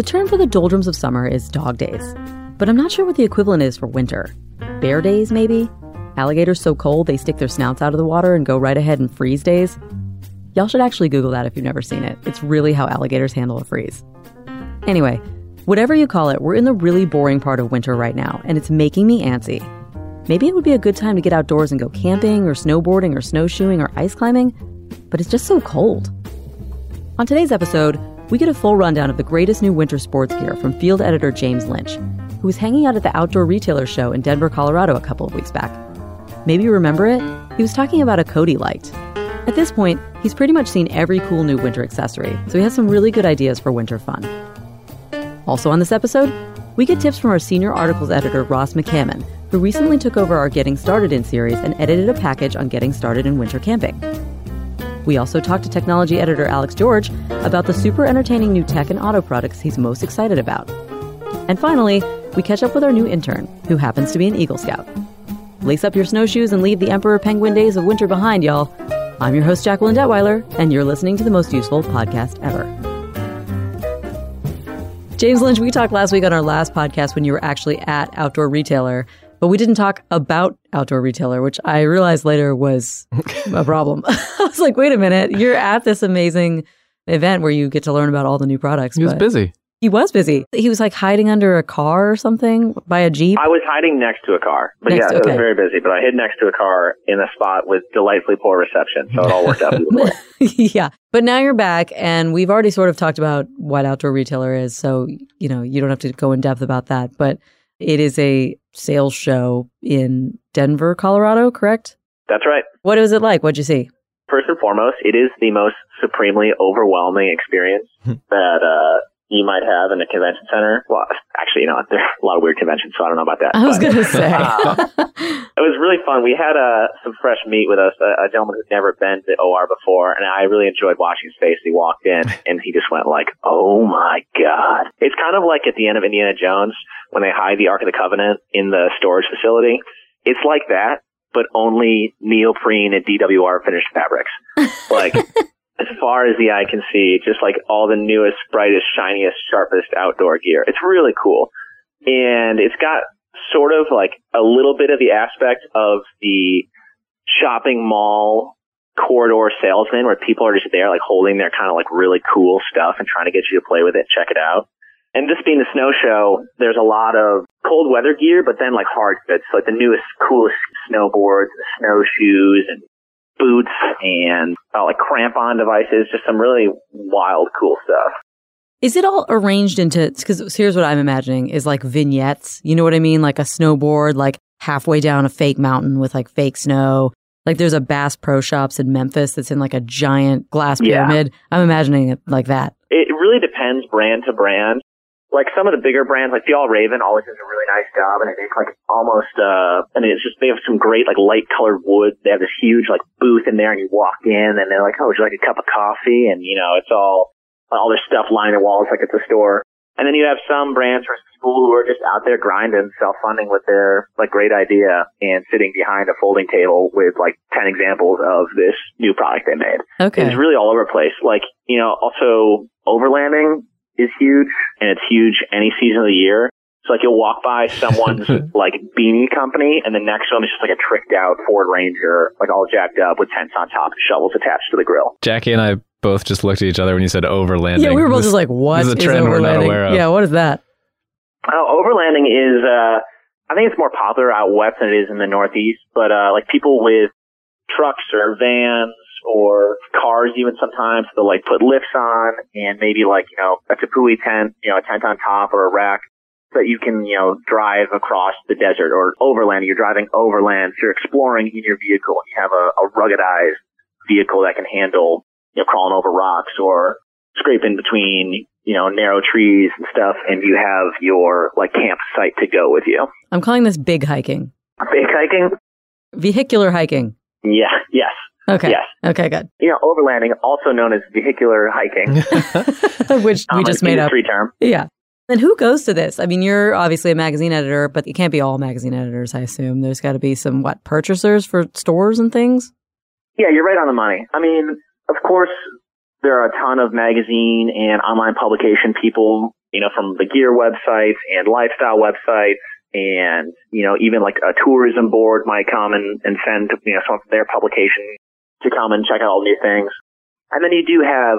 The term for the doldrums of summer is dog days, but I'm not sure what the equivalent is for winter. Bear days, maybe? Alligators so cold they stick their snouts out of the water and go right ahead and freeze days? Y'all should actually Google that if you've never seen it. It's really how alligators handle a freeze. Anyway, whatever you call it, we're in the really boring part of winter right now, and it's making me antsy. Maybe it would be a good time to get outdoors and go camping or snowboarding or snowshoeing or ice climbing, but it's just so cold. On today's episode, we get a full rundown of the greatest new winter sports gear from field editor James Lynch, who was hanging out at the Outdoor Retailer Show in Denver, Colorado a couple of weeks back. Maybe you remember it? He was talking about a coat he liked. At this point, he's pretty much seen every cool new winter accessory, so he has some really good ideas for winter fun. Also on this episode, we get tips from our senior articles editor, Ross McCammon, who recently took over our Getting Started in series and edited a package on getting started in winter camping. We also talked to technology editor Alex George about the super entertaining new tech and auto products he's most excited about. And finally, we catch up with our new intern, who happens to be an Eagle Scout. Lace up your snowshoes and leave the Emperor Penguin days of winter behind, y'all. I'm your host, Jacqueline Detwiler, and you're listening to the most useful podcast ever. James Lynch, we talked last week on our last podcast when you were actually at Outdoor Retailer, but we didn't talk about Outdoor Retailer, which I realized later was a problem. I was like, wait a minute, you're at this amazing event where you get to learn about all the new products. He was but busy. He was busy. He was like hiding under a car or something by a Jeep. I was hiding next to a car, but Next- yeah, it okay. was very busy. But I hid next to a car in a spot with delightfully poor reception, so it all worked out yeah. But now you're back, and we've already sort of talked about what Outdoor Retailer is. So, you know, you don't have to go in depth about that. But it is a sales show in Denver, Colorado, correct? That's right. What was it like? What'd you see? First and foremost, it is the most supremely overwhelming experience that uh, you might have in a convention center. Well, actually, you know, there are a lot of weird conventions, so I don't know about that. I was going to say. uh, it was really fun. We had uh, some fresh meat with us, a, a gentleman who'd never been to OR before, and I really enjoyed watching his face. He walked in, and he just went like, "Oh my god!" It's kind of like at the end of Indiana Jones when they hide the Ark of the Covenant in the storage facility. It's like that, but only neoprene and DWR finished fabrics. Like. As far as the eye can see, just like all the newest, brightest, shiniest, sharpest outdoor gear. It's really cool. And it's got sort of like a little bit of the aspect of the shopping mall corridor salesman where people are just there like holding their kind of like really cool stuff and trying to get you to play with it, check it out. And this being the snow show, there's a lot of cold weather gear, but then like hard goods, so like the newest, coolest snowboards, snowshoes, and boots, and uh, like crampon devices, just some really wild, cool stuff. Is it all arranged into, because here's what I'm imagining is like vignettes. You know what I mean? Like a snowboard, like halfway down a fake mountain with like fake snow. Like there's a Bass Pro Shops in Memphis that's in like a giant glass Yeah. pyramid. I'm imagining it like that. it really depends brand to brand. Like some of the bigger brands, like the All Raven, always does a really nice job, and they make like almost. uh I mean, it's just they have some great like light colored wood. They have this huge like booth in there, and you walk in, and they're like, "Oh, would you like a cup of coffee?" And you know, it's all all their stuff lining the walls like it's a store. And then you have some brands for school who are just out there grinding, self-funding with their like great idea and sitting behind a folding table with like 10 examples of this new product they made. Okay. It's really all over the place. Like, you know, also overlanding is huge and it's huge any season of the year. So like you'll walk by someone's like beanie company and the next one is just like a tricked out Ford Ranger, like all jacked up with tents on top and shovels attached to the grill. Jackie and I both just looked at each other when you said overlanding. yeah, we were both This- just like, what this is a trend we're not aware of. Yeah, what is that? Oh, overlanding is, uh, I think it's more popular out west than it is in the Northeast, but, uh, like people with trucks or vans or cars even sometimes, they'll like put lifts on and maybe like, you know, a Tepui tent, you know, a tent on top or a rack that you can, you know, drive across the desert or overland. You're driving overland. You're exploring in your vehicle. You have a, a ruggedized vehicle that can handle, you know, crawling over rocks or scraping between, you know, narrow trees and stuff. And you have your like campsite to go with you. I'm calling this big hiking, Big hiking? vehicular hiking. Yeah. Yes. Okay. Yes. Okay, good. You know, overlanding, also known as vehicular hiking. Which we common just made up. term. Yeah. And who goes to this? I mean, you're obviously a magazine editor, but you can't be all magazine editors, I assume. There's got to be some, what, purchasers for stores and things? Yeah, you're right on the money. I mean, of course, there are a ton of magazine and online publication people you know, from the gear websites and lifestyle websites and, you know, even like a tourism board might come and, and send, you know, some of their publication to come and check out all the new things. And then you do have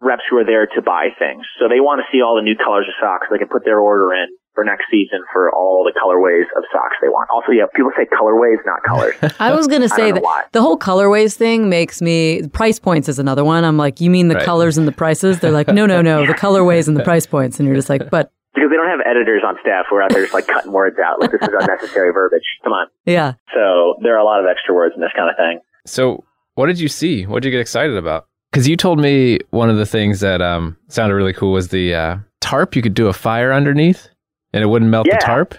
reps who are there to buy things. So they want to see all the new colors of socks. So they can put their order in for next season for all the colorways of socks they want. Also, yeah, people say colorways, not colors. I was going to say that why. the whole colorways thing makes me price points is another one. I'm like, you mean the Right. colors and the prices? They're like, no, no, no, the colorways and the price points, and you're just like, but because they don't have editors on staff who are out there just like cutting words out. Like this is unnecessary verbiage. Come on. yeah. So there are a lot of extra words in this kind of thing. So, what did you see? What did you get excited about? Because you told me one of the things that um, sounded really cool was the uh, tarp. You could do a fire underneath, and it wouldn't melt Yeah. the tarp.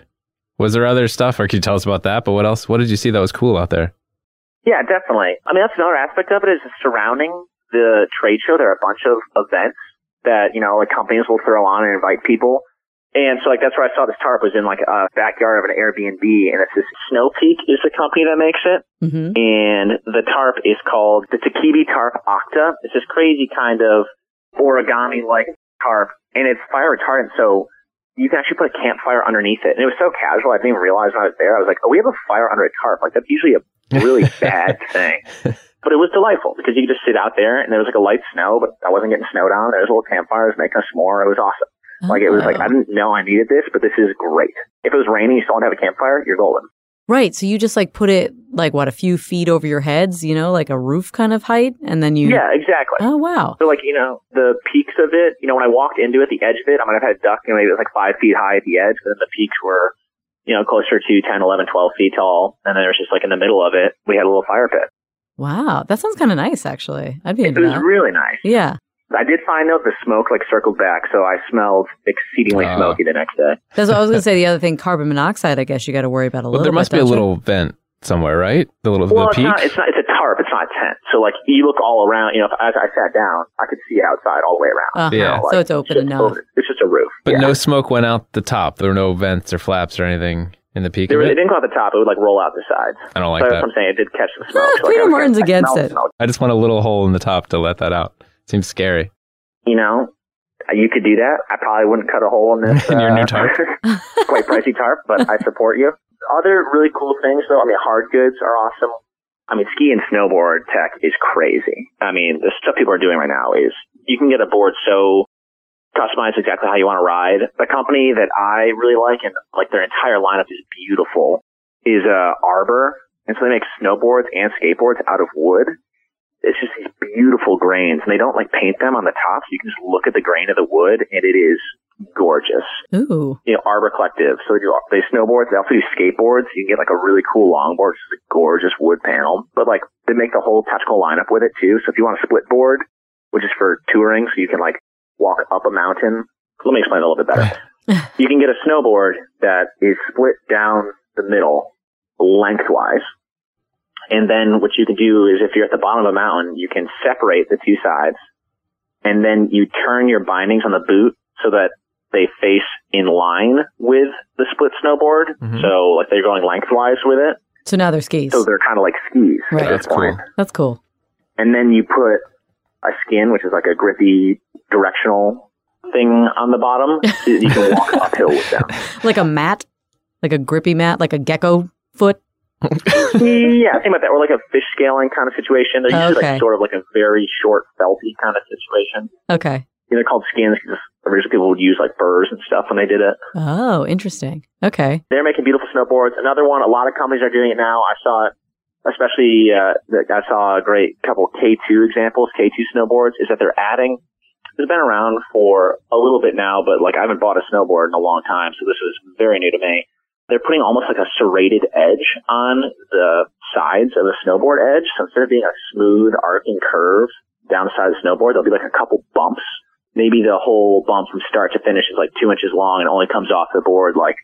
Was there other stuff, or could you tell us about that? But what else? What did you see that was cool out there? Yeah, definitely. I mean, that's another aspect of it is surrounding the trade show. There are a bunch of events that, you know, like companies will throw on and invite people. And so like that's where I saw this tarp was in like a backyard of an Airbnb and it's this Snow Peak is the company that makes it. hmm And the tarp is called the Takibi Tarp Octa. It's this crazy kind of origami like tarp and it's fire retardant. So you can actually put a campfire underneath it. And it was so casual. I didn't even realize when I was there. I was like, oh, we have a fire under a tarp. Like that's usually a really bad thing. But it was delightful because you could just sit out there and there was like a light snow, but I wasn't getting snowed on. There was a little campfire, I was making a s'more. It was awesome. Like it was like, oh, I didn't know I needed this, but this is great. If it was raining, you still don't have a campfire, you're golden. Right. So you just like put it like what a few feet over your heads, you know, like a roof kind of height, and then you. Yeah, exactly. Oh wow. So like, you know, the peaks of it, you know, when I walked into it, the edge of it, I might have had a duck, you know, maybe it was like five feet high at the edge, but then the peaks were, you know, closer to 10, 11, 12 feet tall. And then there was just like in the middle of it, we had a little fire pit. Wow. That sounds kind of nice, actually. I'd be It was that. really nice. Yeah. I did find though the smoke like circled back, so I smelled exceedingly Ah. smoky the next day. That's what I was going to say. The other thing, carbon monoxide. I guess you got to worry about a little. Well, little. there must bit, be a don't you? little vent somewhere, right? The little Well, the it's peak. not, it's not. It's a tarp. It's not a tent. So like you look all around. You know, if, as I sat down, I could see outside all the way around. Uh-huh. Yeah. So it's open just enough. open- It's just a roof. but yeah. no smoke went out the top. There were no vents or flaps or anything in the peak There of it it. didn't go out the top. It would like roll out the sides. I don't like so that's that. what I'm saying. It did catch the smoke. So, like, Peter Martin's getting- against it. smoke. I just want a little hole in the top to let that out. Seems scary. You know, you could do that. I probably wouldn't cut a hole in this. In your uh, new tarp? quite pricey tarp, but I support you. Other really cool things though, I mean, hard goods are awesome. I mean, ski and snowboard tech is crazy. I mean, the stuff people are doing right now is you can get a board so customized exactly how you want to ride. The company that I really like and like their entire lineup is beautiful is uh, Arbor. And so they make snowboards and skateboards out of wood. It's just these beautiful grains and they don't like paint them on the top. So you can just look at the grain of the wood and it is gorgeous Ooh. you know, Arbor Collective. So they do they snowboards. They also do skateboards. You can get like a really cool longboard, which is a gorgeous wood panel. But like they make the whole tactical lineup with it too. So if you want a split board, which is for touring, so you can like walk up a mountain. Let me explain a little bit better. you can get a snowboard that is split down the middle lengthwise. And then what you can do is if you're at the bottom of a mountain, you can separate the two sides and then you turn your bindings on the boot so that they face in line with the split snowboard. Mhm. So like they're going lengthwise with it. So now they're skis. So they're kind of like skis Right. That's cool. point. That's cool. And then you put a skin, which is like a grippy directional thing on the bottom. so you can walk uphill with them. Like a mat, like a grippy mat, like a gecko foot. Yeah, I think about that. Or like a fish scaling kind of situation. They're usually Okay. like sort of like a very short felty kind of situation. Okay. You know, they're called skins because originally people would use like furs and stuff when they did it. Oh, interesting. Okay. They're making beautiful snowboards. Another one, a lot of companies are doing it now. I saw it, especially, uh, I saw a great couple K2 examples, K2 snowboards, is that they're adding, it's been around for a little bit now, but like I haven't bought a snowboard in a long time, so this was very new to me. They're putting almost like a serrated edge on the sides of a snowboard edge. So instead of being a smooth arcing curve down the side of the snowboard, there'll be like a couple bumps. Maybe the whole bump from start to finish is like two inches long and only comes off the board like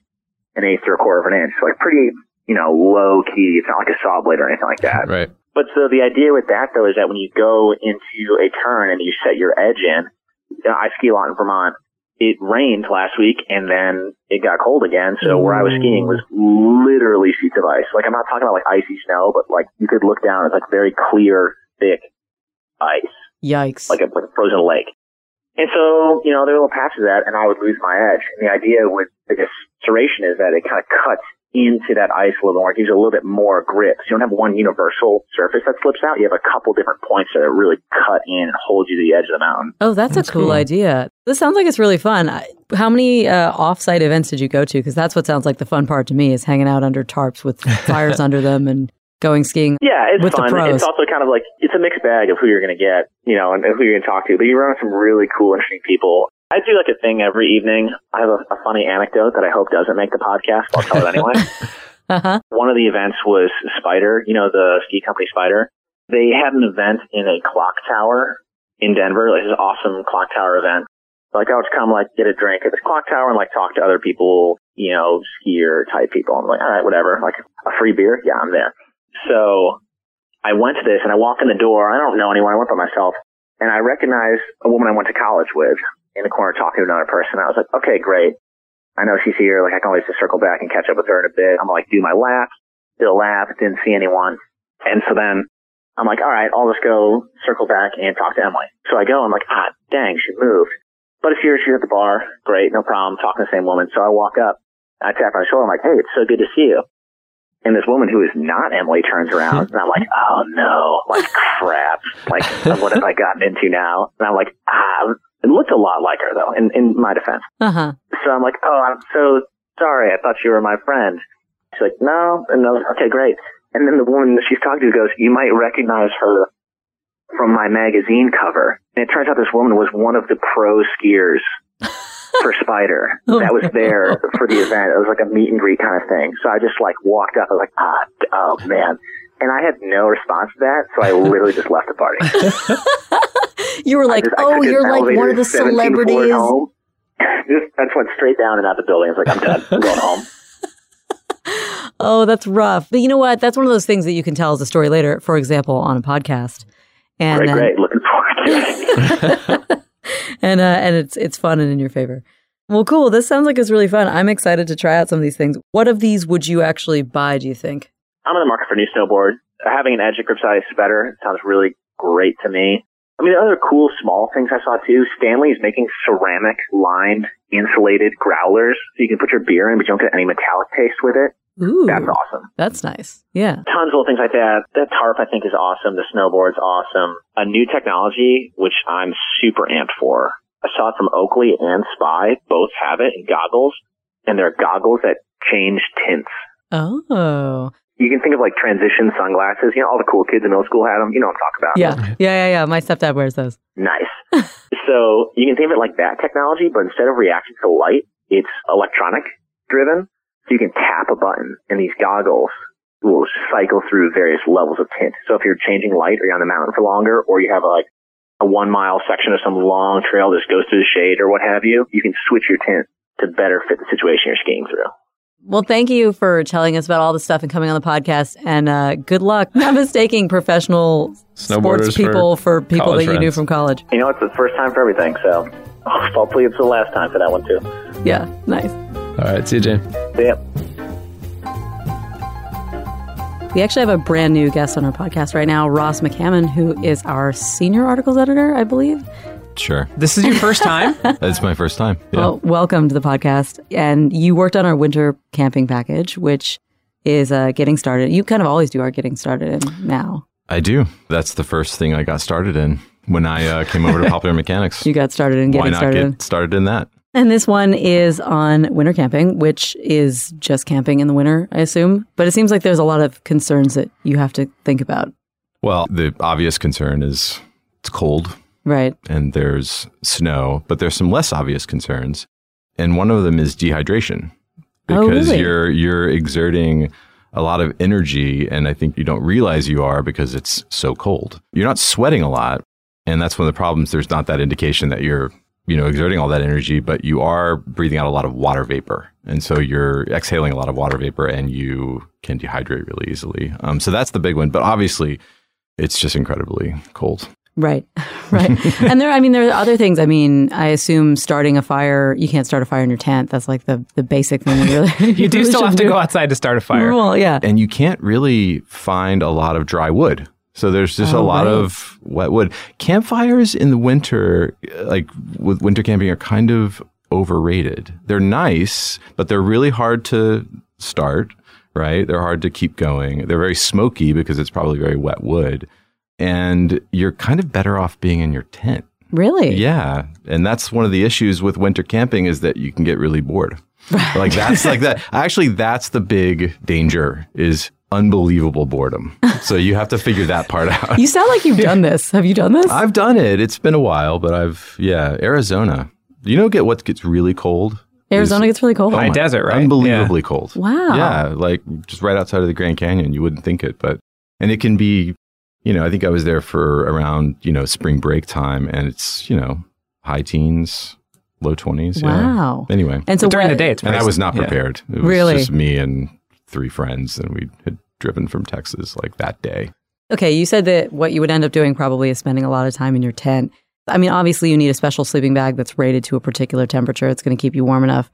an eighth or a quarter of an inch. So like pretty, you know, low key. It's not like a saw blade or anything like that. Right. But so the idea with that though is that when you go into a turn and you set your edge in, you know, I ski a lot in Vermont. It rained last week and then it got cold again. So where I was skiing was literally sheets of ice. Like I'm not talking about like icy snow, but like you could look down. It's like very clear, thick ice Yikes. like a, like a frozen lake. And so, you know, there were little patches of that and I would lose my edge. And the idea with, I guess, serration is that it kind of cuts into that ice a little more. It gives you a little bit more grip. So you don't have one universal surface that slips out. You have a couple different points that really cut in and hold you to the edge of the mountain. Oh, that's, That's a cool, cool. idea. This sounds like it's really fun. How many uh, off-site events did you go to? Because that's what sounds like the fun part to me is hanging out under tarps with fires under them and going skiing. Yeah, it's With the fun. pros. It's also kind of like, it's a mixed bag of who you're going to get, you know, and, and who you're going to talk to. But you run into some really cool, interesting people. I do like a thing every evening. I have a, a funny anecdote that I hope doesn't make the podcast. but I'll tell it anyway. Uh-huh. One of the events was Spyder, you know, the ski company Spyder. They had an event in a clock tower in Denver, like this awesome clock tower event. Like, I would come, like, get a drink at this clock tower and, like, talk to other people, you know, skier type people. I'm like, all right, whatever. Like, a free beer? Yeah, I'm there. So I went to this and I walk in the door. I don't know anyone. I went by myself and I recognize a woman I went to college with in the corner talking to another person. I was like, okay, great. I know she's here. Like I can always just circle back and catch up with her in a bit. I'm like, do my lap, did a lap, didn't see anyone. And so then I'm like, all right, I'll just go circle back and talk to Emily. So I go, I'm like, ah, dang, she moved. But it's here, she's at the bar. Great, no problem, talking to the same woman. So I walk up, I tap on the shoulder, I'm like, hey, it's so good to see you. And this woman who is not Emily turns around and I'm like, oh no, like crap. Like, what have I gotten into now? And I'm like, ah, it looked a lot like her though, in, in my defense. Uh-huh. So I'm like, oh, I'm so sorry. I thought you were my friend. She's like, no, and I was like, okay, great. And then the woman that she's talking to goes, you might recognize her from my magazine cover. And it turns out this woman was one of the pro skiers for Spyder Oh, that was there for the event. It was like a meet and greet kind of thing. So I just like walked up. I was like, ah, oh man. And I had no response to that, so I literally just left the party. You were like, just- oh, you're like one of the celebrities. Just, I just went straight down and out the building. I was like, I'm done. I'm going home. Oh, that's rough. But you know what? That's one of those things that you can tell as a story later, for example, on a podcast. And Great, then- great. Looking forward to it. and uh, and it's it's fun and in your favor. Well, cool. This sounds like it's really fun. I'm excited to try out some of these things. What of these would you actually buy? Do you think? I'm in the market for a new snowboard. Having an edge at grip size is better sounds really great to me. I mean, the other cool small things I saw too, Stanley is making ceramic lined insulated growlers so you can put your beer in, but you don't get any metallic taste with it. Ooh, That's awesome. that's nice. Yeah. Tons of little things like that. That tarp I think is awesome. The snowboard's awesome. A new technology, which I'm super amped for. I saw it from Oakley and Spy. Both have it in goggles and they're goggles that change tints. Oh, You can think of like transition sunglasses. You know, all the cool kids in middle school had them. You know what I'm talking about. yeah, yeah, yeah, yeah. My stepdad wears those. Nice. so you can think of it like that technology, but instead of reacting to light, it's electronic driven. So you can tap a button and these goggles will cycle through various levels of tint. So if you're changing light or you're on the mountain for longer or you have a, like a one mile section of some long trail that just goes through the shade or what have you, you can switch your tint to better fit the situation you're skiing through. Well, thank you for telling us about all this stuff and coming on the podcast. And uh, good luck not mistaking professional sports people for, people college that you knew from college. You know, it's the first time for everything. So hopefully it's the last time for that one too. Yeah, nice. All right, see you, Jane. So, yeah. We actually have a brand new guest on our podcast right now, Ross McCammon, who is our senior articles editor, I believe. Sure. This is your first time? It's my first time. Yeah. Well, welcome to the podcast. And you worked on our winter camping package, which is uh, getting started. You kind of always do our getting started in now. I do. That's the first thing I got started in when I uh, came over to Popular Mechanics. You got started in Why getting not started. get started in that? And this one is on winter camping, which is just camping in the winter, I assume. But it seems like there's a lot of concerns that you have to think about. Well, the obvious concern is it's cold Right. and there's snow, but there's some less obvious concerns. And one of them is dehydration Oh, because really? you're you're exerting a lot of energy and I think you don't realize you are because it's so cold. You're not sweating a lot, and that's one of the problems. There's not that indication that you're you know exerting all that energy, but you are breathing out a lot of water vapor, and so you're exhaling a lot of water vapor, and you can dehydrate really easily. Um, so that's the big one. But obviously, it's just incredibly cold. Right. Right. and there, I mean, there are other things. I mean, I assume starting a fire, you can't start a fire in your tent. That's like the, the basic thing. You, really, You do really still have shouldn't to do. go outside to start a fire. Well, yeah. and you can't really find a lot of dry wood. So there's just Oh, a lot right. of wet wood. Campfires in the winter, like with winter camping, are kind of overrated. They're nice, but they're really hard to start, right? They're hard to keep going. They're very smoky because it's probably very wet wood. And you're kind of better off being in your tent. Really? Yeah. And that's one of the issues with winter camping is that you can get really bored. like that's like that. Actually, that's the big danger is unbelievable boredom. So you have to figure that part out. You sound like you've done this. Have you done this? I've done it. It's been a while, but I've yeah, Arizona. You know get what gets really cold? Arizona gets really cold. High oh my- desert, right? Unbelievably cold. Wow. Yeah, like just right outside of the Grand Canyon. You wouldn't think it, but and it can be, you know, I think I was there for around, you know, spring break time and it's, you know, high teens, low 20s. Yeah. Wow. Anyway, And so during what- the day, it's and I was not yeah. prepared. It was Really? just me and three friends and we had driven from Texas like that day. Okay, you said that what you would end up doing probably is spending a lot of time in your tent. I mean, obviously, you need a special sleeping bag that's rated to a particular temperature. It's going to keep you warm enough.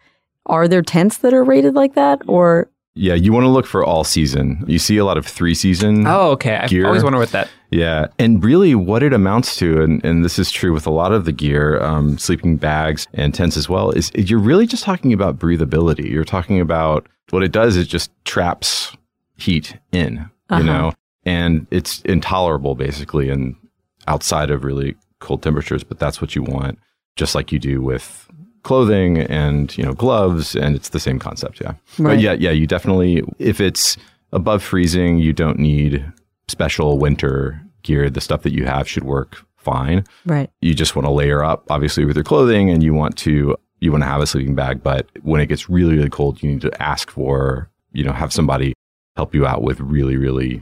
Are there tents that are rated like that, or Yeah, you want to look for all season. You see a lot of three season. Oh, okay. I always wonder what that. Yeah, and really, what it amounts to, and, and this is true with a lot of the gear, um, sleeping bags and tents as well, is you're really just talking about breathability. You're talking about what it does is just traps heat in, Uh-huh. you know, and it's intolerable basically, and outside of really cold temperatures. But that's what you want, just like you do with clothing and you know gloves, and it's the same concept. Yeah, Right. but yeah, yeah, you definitely if it's above freezing, you don't need special winter gear. The stuff that you have should work fine. right? You just want to layer up, obviously, with your clothing, and you want to you want to have a sleeping bag. But when it gets really really cold, you need to ask for you know have somebody help you out with really really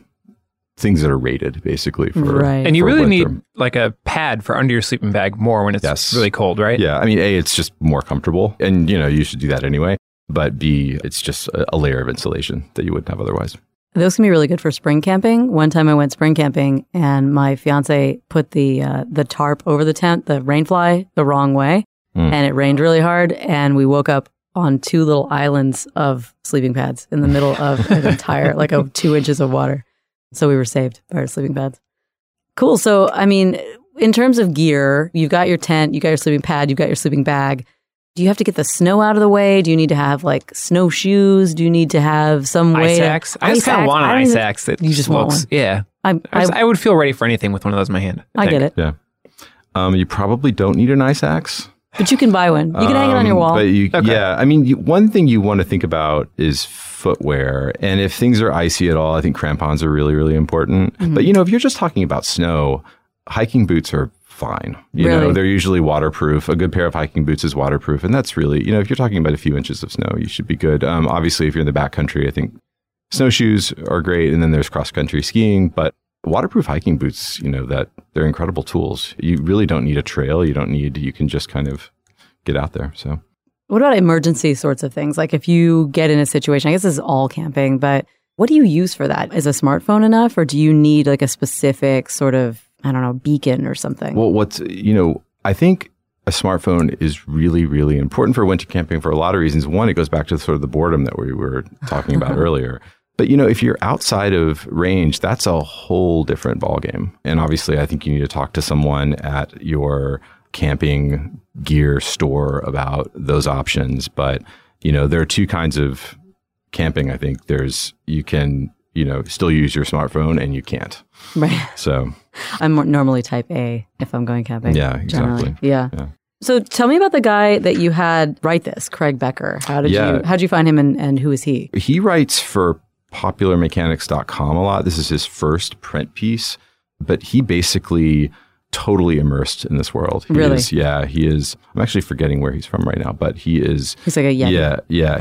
things that are rated basically for Right. And you for really winter. need like a pad for under your sleeping bag more when it's Yes. really cold, right? Yeah, I mean, a it's just more comfortable, and you know you should do that anyway. But b it's just a, a layer of insulation that you wouldn't have otherwise. Those can be really good for spring camping. One time I went spring camping, and my fiance put the uh, the tarp over the tent, the rain fly, the wrong way, Mm. and it rained really hard. And we woke up on two little islands of sleeping pads in the middle of an entire like a two inches of water. So we were saved by our sleeping pads. Cool. So I mean, in terms of gear, you've got your tent, you got your sleeping pad, you've got your sleeping bag. Do you have to get the snow out of the way? Do you need to have like snowshoes? Do you need to have some way Ice to axe. I just kind of want an ice axe that You just want one. Yeah. I, I, I, just- I would feel ready for anything with one of those in my hand. I get it, Yeah. Um, you probably don't need an ice axe. But you can buy one. You can hang it on your Um, wall. But you, Okay. yeah, I mean, you, one thing you want to think about is footwear, and if things are icy at all, I think crampons are really, really important. Mm-hmm. But you know, if you're just talking about snow, hiking boots are fine. You Really? know, they're usually waterproof. A good pair of hiking boots is waterproof, and that's really, you know, if you're talking about a few inches of snow, you should be good. Um, obviously, if you're in the backcountry, I think snowshoes are great, and then there's cross country skiing, but waterproof hiking boots, you know, that they're incredible tools. You really don't need a trail. You don't need. You can just kind of get out there. So. what about emergency sorts of things? Like if you get in a situation, I guess this is all camping, but what do you use for that? Is a smartphone enough, or do you need like a specific sort of I don't know beacon or something? Well, what's you know, I think a smartphone is really, really important for winter camping for a lot of reasons. One, it goes back to sort of the boredom that we were talking about earlier. But you know, if you're outside of range, that's a whole different ballgame. And obviously, I think you need to talk to someone at your camping gear store about those options. But you know, there are two kinds of camping. I think there's you can you know still use your smartphone and you can't. right. So I'm normally type A if I'm going camping. Yeah, generally. exactly. Yeah. Yeah. So tell me about the guy that you had write this, Craig Becker. How did Yeah. you how did you find him and, and who is he? he writes for popularmechanics.com a lot. This is his first print piece, but he basically totally immersed in this world. He Really? Is, yeah, he is. I'm actually forgetting where he's from right now, but he is. He's like a Yeti. Yeah, yeah.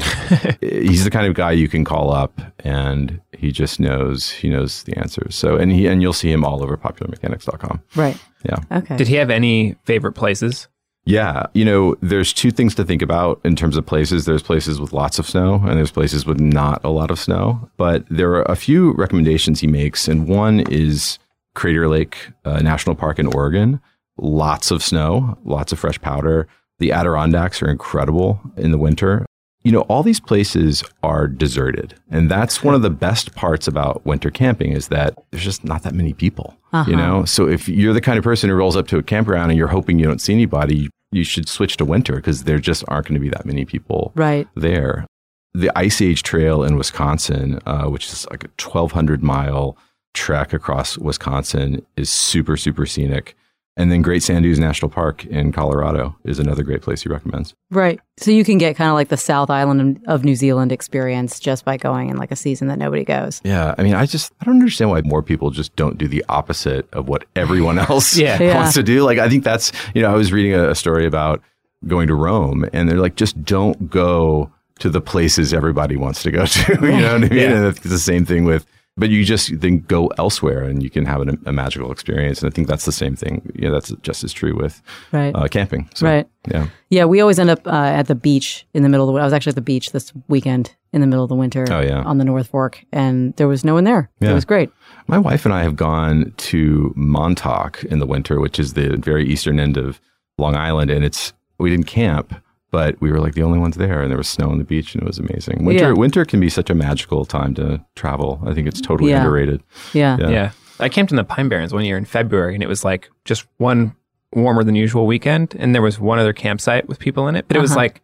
he's the kind of guy you can call up and he just knows, he knows the answers. So, and he, and you'll see him all over popularmechanics.com. Right. Yeah. Okay. Did he have any favorite places? Yeah, you know, there's two things to think about in terms of places. There's places with lots of snow and there's places with not a lot of snow. But there are a few recommendations he makes, and one is Crater Lake uh, National Park in Oregon. Lots of snow, lots of fresh powder. The Adirondacks are incredible in the winter. You know, all these places are deserted. And that's one of the best parts about winter camping is that there's just not that many people, you know? So if you're the kind of person who rolls up to a campground and you're hoping you don't see anybody, you should switch to winter because there just aren't going to be that many people Right. there. The Ice Age Trail in Wisconsin, uh, which is like a 1,200 mile trek across Wisconsin, is super, super scenic. And then Great Sand Dunes National Park in Colorado is another great place he recommends. Right. So you can get kind of like the South Island of New Zealand experience just by going in like a season that nobody goes. Yeah, I mean, I just I don't understand why more people just don't do the opposite of what everyone else Yeah. Yeah. wants to do. Like, I think that's you know, I was reading a, a story about going to Rome, and they're like, just don't go to the places everybody wants to go to. you know what I mean? Yeah. And it's the same thing with. But you just then go elsewhere and you can have an, a magical experience. And I think that's the same thing. Yeah, that's just as true with Right. uh, camping. So, Right. Yeah. Yeah, we always end up uh, at the beach in the middle of the. I was actually at the beach this weekend in the middle of the winter. Oh, yeah. on the North Fork, and there was no one there. Yeah. It was great. My wife and I have gone to Montauk in the winter, which is the very eastern end of Long Island, and it's we didn't camp, but we were like the only ones there, and there was snow on the beach, and it was amazing. Winter, Yeah. winter can be such a magical time to travel. I think it's totally Yeah. underrated. Yeah, Yeah. Yeah. I camped in the Pine Barrens one year in February, and it was like just one warmer than usual weekend, and there was one other campsite with people in it. But it was Uh-huh. like,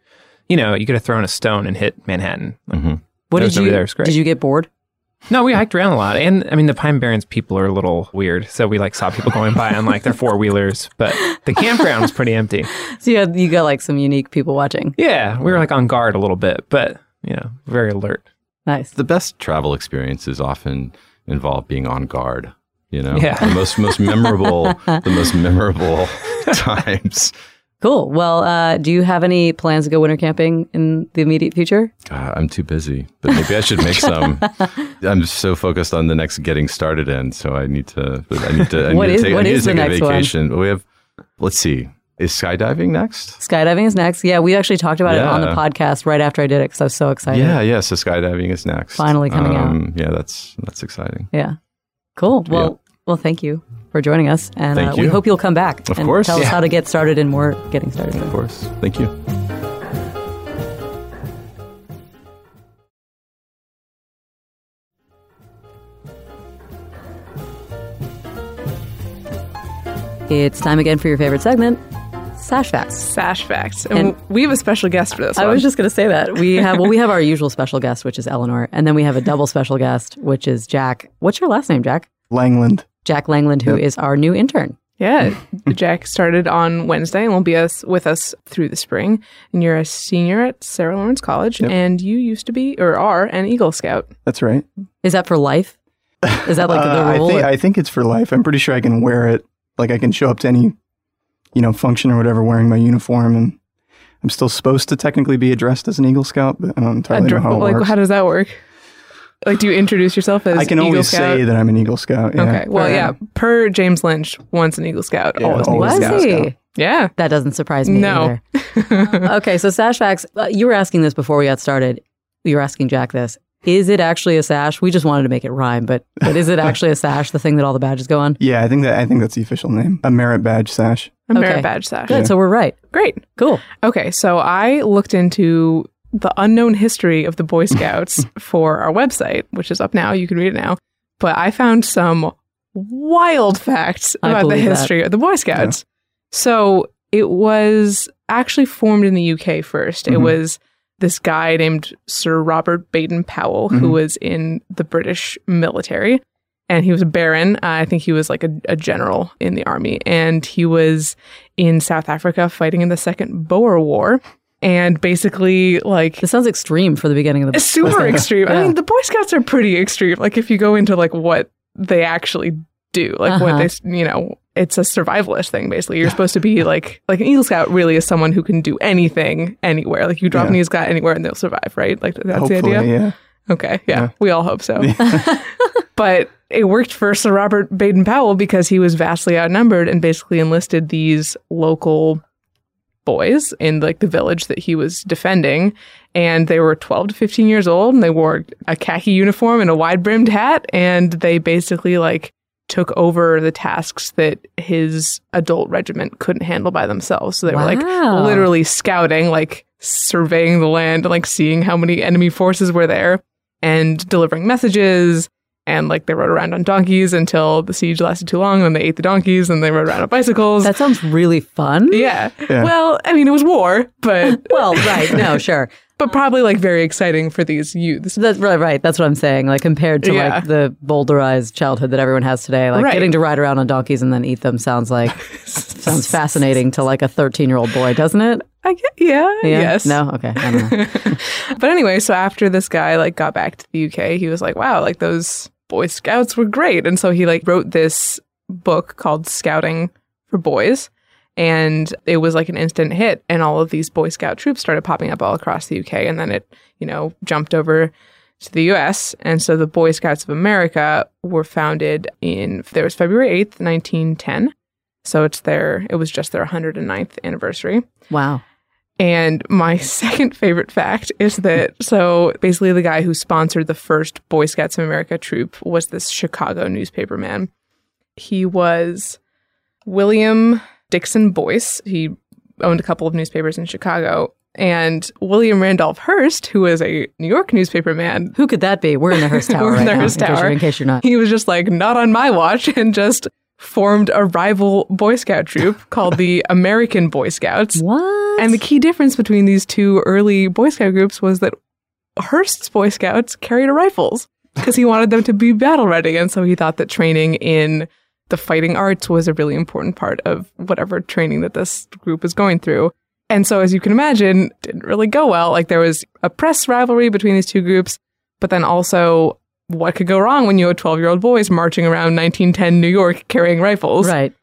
you know, you could have thrown a stone and hit Manhattan. Like, hmm What did you? there. It was great. Did you get bored? No, we hiked around a lot, and I mean, the Pine Barrens people are a little weird, so we like saw people going by on like their four wheelers, but the campground was pretty empty. So you had, you got like some unique people watching. Yeah, we were like on guard a little bit, but you know, very alert. Nice. The best travel experiences often involve being on guard. You know, Yeah. the most most memorable, the most memorable times. Cool. Well, uh, do you have any plans to go winter camping in the immediate future? God, I'm too busy, but maybe I should make some. I'm so focused on the next getting started in, so I need to. I need to. I What need is- to take, what I need is to the take a next one? vacation. We have. Let's see. Is skydiving next? Skydiving is next. Yeah, we actually talked about it on the podcast right after I did it because I was so excited. Yeah, yeah. So skydiving is next. Finally coming out. out. Yeah, that's that's exciting. Yeah. Cool. Well, well, thank you for joining us, and Thank uh, we hope you'll come back Of and course. tell us how to get started in more getting started. Of course. Thank you. It's time again for your favorite segment, Sash Facts. Sash facts. And, And- we have a special guest for this I one. was just going to say that we have well, we have our usual special guest, which is Eleanor, and then we have a double special guest, which is Jack. What's your last name, Jack? Langland. Jack Langland, who is our new intern. yeah. Jack started on Wednesday and will be us with us through the spring. And you're a senior at Sarah Lawrence College, Yep. and you used to be or are an Eagle Scout. That's right. Is that for life? Is that like Uh, the rule? I think I think it's for life. I'm pretty sure I can wear it. Like I can show up to any, you know, function or whatever wearing my uniform, and I'm still supposed to technically be addressed as an Eagle Scout, but I don't entirely know how it like, works. how does that work? Like, do you introduce yourself as I can Eagle always Scout? say that I'm an Eagle Scout. Yeah. Okay. Well, yeah. Per James Lynch, once an Eagle Scout, Yeah, always an Eagle always was Scout. Scout. he? Yeah. That doesn't surprise me No. either. okay, so sash facts. Uh, you were asking this before we got started. You were asking Jack this. Is it actually a sash? We just wanted to make it rhyme, but but is it actually a sash? The thing that all the badges go on? Yeah, I think that I think that's the official name. A merit badge sash. A merit Okay. badge sash. Good. So we're right. Great. Cool. Okay, so I looked into the unknown history of the Boy Scouts for our website, which is up now. You can read it now. But I found some wild facts about the believe that. history of the Boy Scouts. So it was actually formed in the UK 1st It Mhm. was this guy named Sir Robert Baden Powell, who Mhm. was in the British military. And he was a baron. Uh, I think he was like a, a general in the army. And he was in South Africa fighting in the Second Boer War. And basically, like, This sounds extreme for the beginning of the it's super extreme. Yeah. I mean, the Boy Scouts are pretty extreme. Like, if you go into like what they actually do, like what Uh-huh. they, you know, it's a survivalist thing. Basically, you're supposed to be like, like an Eagle Scout really is someone who can do anything anywhere. Like, you drop Yeah. an Eagle Scout anywhere and they'll survive, right? Like, that's Hopefully, the idea. yeah. Okay, yeah, Yeah. we all hope so. but it worked for Sir Robert Baden Powell because he was vastly outnumbered and basically enlisted these local boys in like the village that he was defending and they were 12 to 15 years old and they wore a khaki uniform and a wide brimmed hat and they basically like took over the tasks that his adult regiment couldn't handle by themselves so they were like literally scouting like surveying the land like seeing how many enemy forces were there and delivering messages. And like they rode around on donkeys until the siege lasted too long. And they ate the donkeys and they rode around on bicycles. That sounds really fun. yeah. Yeah. Well, I mean, it was war, but Well, right. No, sure. but probably like very exciting for these youths. That's right, right. That's what I'm saying. Like compared to Yeah. like the boulderized childhood that everyone has today, like Right. getting to ride around on donkeys and then eat them sounds like sounds fascinating to like a 13 year old boy, doesn't it? I get, yeah, Yeah? yes. No. Okay. I don't know. But anyway, so after this guy like got back to the UK, he was like, "Wow, like those Boy Scouts were great." And so he like wrote this book called Scouting for Boys, and it was like an instant hit and all of these Boy Scout troops started popping up all across the UK and then it, you know, jumped over to the US. And so the Boy Scouts of America were founded in there was February 8th, 1910. So it's their it was just their 109th anniversary. Wow. And my second favorite fact is that so basically the guy who sponsored the first Boy Scouts of America troop was this Chicago newspaper man. He was William Dickson Boyce. He owned a couple of newspapers in Chicago. And William Randolph Hearst, who was a New York newspaper man, Who could that be? We're in the Hearst Tower We're in right the now, Hearst in case Tower. you're- in case you're not. he was just like, not on my watch, and just formed a rival Boy Scout troop called the American Boy Scouts. What? And the key difference between these two early Boy Scout groups was that Hearst's Boy Scouts carried rifles because he wanted them to be battle ready. And so he thought that training in the fighting arts was a really important part of whatever training that this group was going through. And so, as you can imagine, it didn't really go well. Like there was a press rivalry between these two groups, but then also what could go wrong when you had 12 year old boys marching around 1910 New York carrying rifles? right.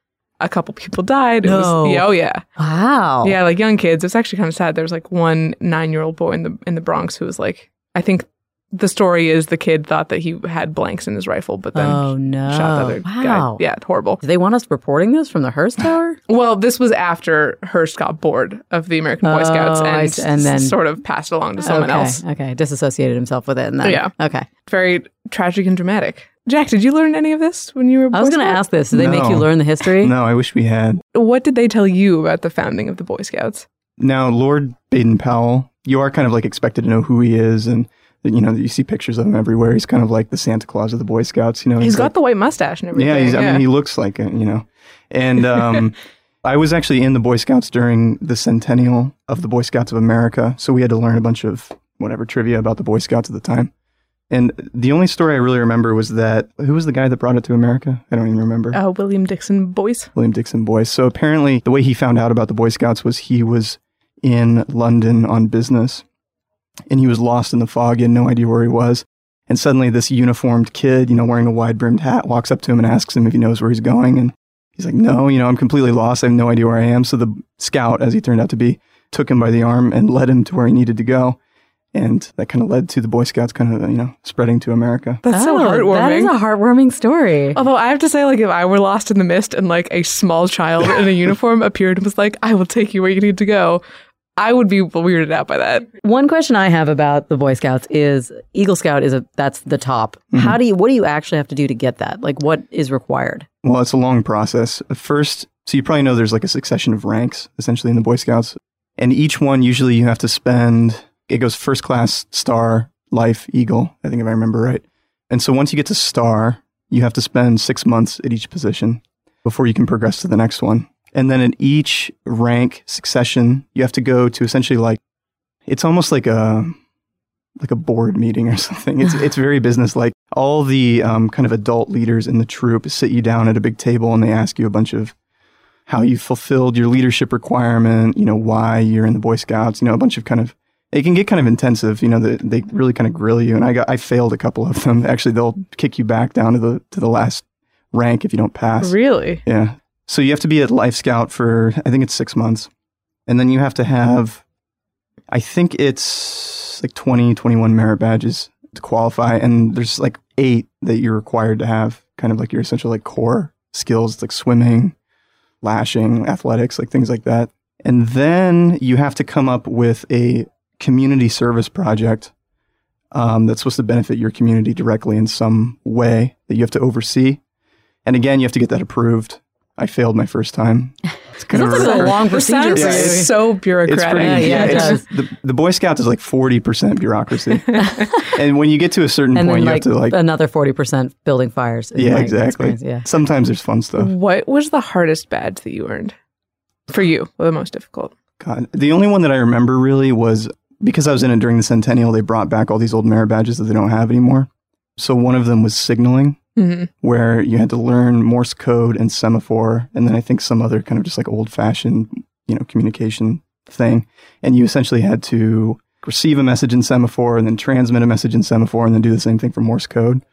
A couple people died. It No. was, yeah, oh, yeah. Wow. Yeah, like young kids. It was actually kind of sad. There was like one nine year old boy in the in the Bronx who was like, I think the story is the kid thought that he had blanks in his rifle, but then Oh no. shot the other wow. guy. Yeah, horrible. Do they want us reporting this from the Hearst Tower? Well, this was after Hearst got bored of the American Boy Oh, Scouts I and, see. And then- sort of passed it along to someone okay. else. Okay. Disassociated himself with it and then Yeah. Okay. Very tragic and dramatic. Jack, did you learn any of this when you were? Boy I was going to ask this. Did they make you learn the history? No, I wish we had. What did they tell you about the founding of the Boy Scouts? Now, Lord Baden Powell, you are kind of like expected to know who he is, and you know you see pictures of him everywhere. He's kind of like the Santa Claus of the Boy Scouts. You know, He's got like- the white mustache and everything. yeah. He's, I mean, he looks like it. You know, and um, I was actually in the Boy Scouts during the centennial of the Boy Scouts of America, so we had to learn a bunch of whatever trivia about the Boy Scouts at the time. And the only story I really remember was that who was the guy that brought it to America? I don't even remember. uh, William Dickson Boyce. William Dickson Boyce. So apparently, the way he found out about the Boy Scouts was he was in London on business and he was lost in the fog. He had no idea where he was. And suddenly, this uniformed kid, you know, wearing a wide brimmed hat, walks up to him and asks him if he knows where he's going. And he's like, No, you know, I'm completely lost. I have no idea where I am. So the scout, as he turned out to be, took him by the arm and led him to where he needed to go. And that kind of led to the Boy Scouts kind of, you know, spreading to America. That's so Oh, heartwarming. That is a heartwarming story. Although I have to say, like, if I were lost in the mist and like a small child in a uniform appeared and was like, "I will take you where you need to go," I would be weirded out by that. One question I have about the Boy Scouts is Eagle Scout is a that's the top. Mm-hmm. How do you what do you actually have to do to get that? Like what is required? Well, it's a long process. First, so you probably know there's like a succession of ranks essentially in the Boy Scouts. And each one, usually you have to spend, it goes first class, star, life, eagle, I think if I remember right. And so once you get to star, you have to spend six months at each position before you can progress to the next one. And then in each rank succession, you have to go to essentially like, it's almost like a, like a board meeting or something. It's it's very business like. All the um, kind of adult leaders in the troop sit you down at a big table and they ask you a bunch of how you fulfilled your leadership requirement. You know why you're in the Boy Scouts. You know a bunch of kind of it can get kind of intensive. You know they, they really kind of grill you. And I got I failed a couple of them. Actually, they'll kick you back down to the to the last rank if you don't pass. Really? Yeah. So you have to be at Life Scout for I think it's six months, and then you have to have, I think it's like 20, 21 merit badges to qualify, and there's like eight that you're required to have, kind of like your essential like core skills, like swimming, lashing, athletics, like things like that. And then you have to come up with a community service project um, that's supposed to benefit your community directly in some way that you have to oversee. And again, you have to get that approved. I failed my first time. It's kind of like a long This procedure sounds Yeah, you. it's- so It's bureaucratic. pretty. Yeah, Yeah, it it's, the, the Boy Scouts is like forty percent bureaucracy, and when you get to a certain and point, you like, have to like. another 40% building fires. yeah, my exactly. Yeah. Sometimes there's fun stuff. What was the hardest badge that you earned for you? Or the most difficult? God, the only one that I remember really was because I was in it during the centennial. They brought back all these old merit badges that they don't have anymore. So one of them was signaling, hmm where you had to learn Morse code and semaphore, and then I think some other kind of just like old fashioned, you know, communication thing. And you essentially had to receive a message in semaphore and then transmit a message in semaphore and then do the same thing for Morse code.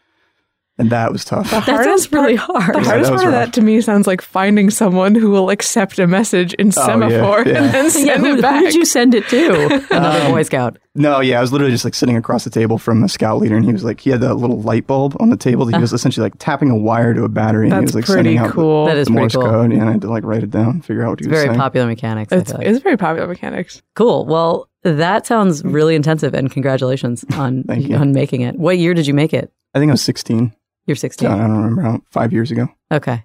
And that was tough. The That sounds hardest really part, hard. The Yeah, hardest part of that to me sounds like finding someone who will accept a message in Oh, yeah, semaphore yeah. and then send yeah, who, it who back. did you send it to? Another Um, Boy Scout. No, yeah, I was literally just like sitting across the table from a scout leader, and he was like, he had that little light bulb on the table that he was essentially like tapping a wire to a battery, and he was like sending out the- That is the, Morse cool. code, and I had to like write it down, figure out what he It's was very saying. popular mechanics. It's, like. it's very popular mechanics. Cool. Well, that sounds really intensive, and congratulations on Thank you. on making it. What year did you make it? I think I was 16. You're 16. I don't remember how five years ago. Okay.